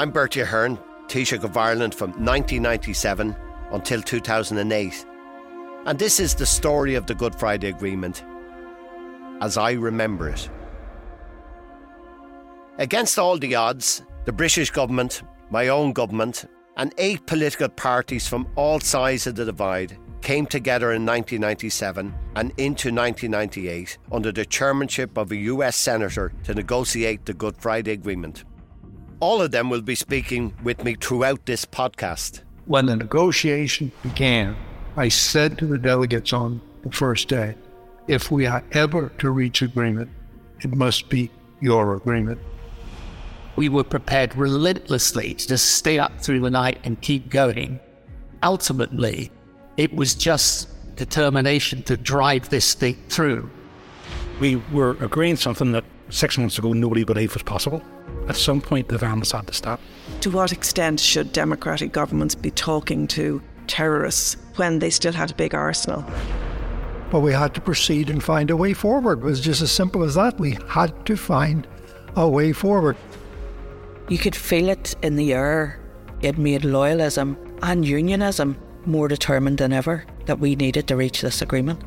I'm Bertie Ahern, Taoiseach of Ireland from 1997 until 2008. And this is the story of the Good Friday Agreement as I remember it. Against all the odds, the British government, my own government, and eight political parties from all sides of the divide came together in 1997 and into 1998 under the chairmanship of a US senator to negotiate the Good Friday Agreement. All of them will be speaking with me throughout this podcast. When the negotiation began, I said to the delegates on the first day, if we are ever to reach agreement, it must be your agreement. We were prepared relentlessly to just stay up through the night and keep going. Ultimately, it was just determination to drive this thing through. We were agreeing something that six months ago nobody believed was possible. At some point, the violence had to stop. To what extent should democratic governments be talking to terrorists when they still had a big arsenal? But we had to proceed and find a way forward. It was just as simple as that. We had to find a way forward. You could feel it in the air. It made loyalism and unionism more determined than ever that we needed to reach this agreement.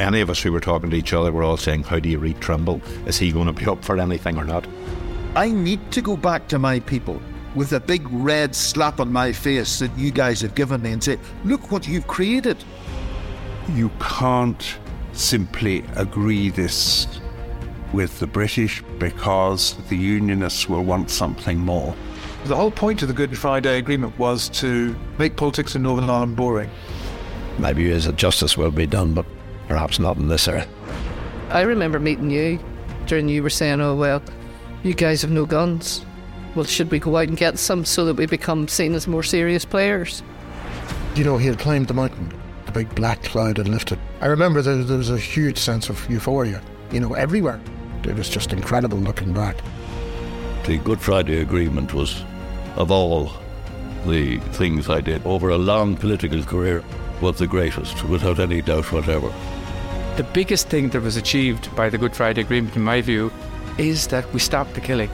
Any of us who were talking to each other were all saying, How do you read Trimble? Is he going to be up for anything or not? I need to go back to my people with a big red slap on my face that you guys have given me and say, Look what you've created. You can't simply agree this with the British because the Unionists will want something more. The whole point of the Good Friday Agreement was to make politics in Northern Ireland boring. My view is that justice will be done, but perhaps not in this era. I remember meeting you during you were saying, oh, well, you guys have no guns. Well, should we go out and get some so that we become seen as more serious players? You know, he had climbed the mountain, the big black cloud had lifted. I remember there, there was a huge sense of euphoria, you know, everywhere. It was just incredible looking back. The Good Friday Agreement was, of all the things I did over a long political career, was the greatest, without any doubt whatever. The biggest thing that was achieved by the Good Friday Agreement, in my view, is that we stopped the killing.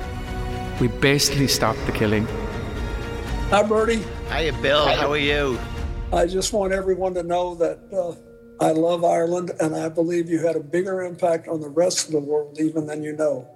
We basically stopped the killing. Hi, Bertie. Hiya, Bill. How are you? I just want everyone to know that uh, I love Ireland and I believe you had a bigger impact on the rest of the world even than you know.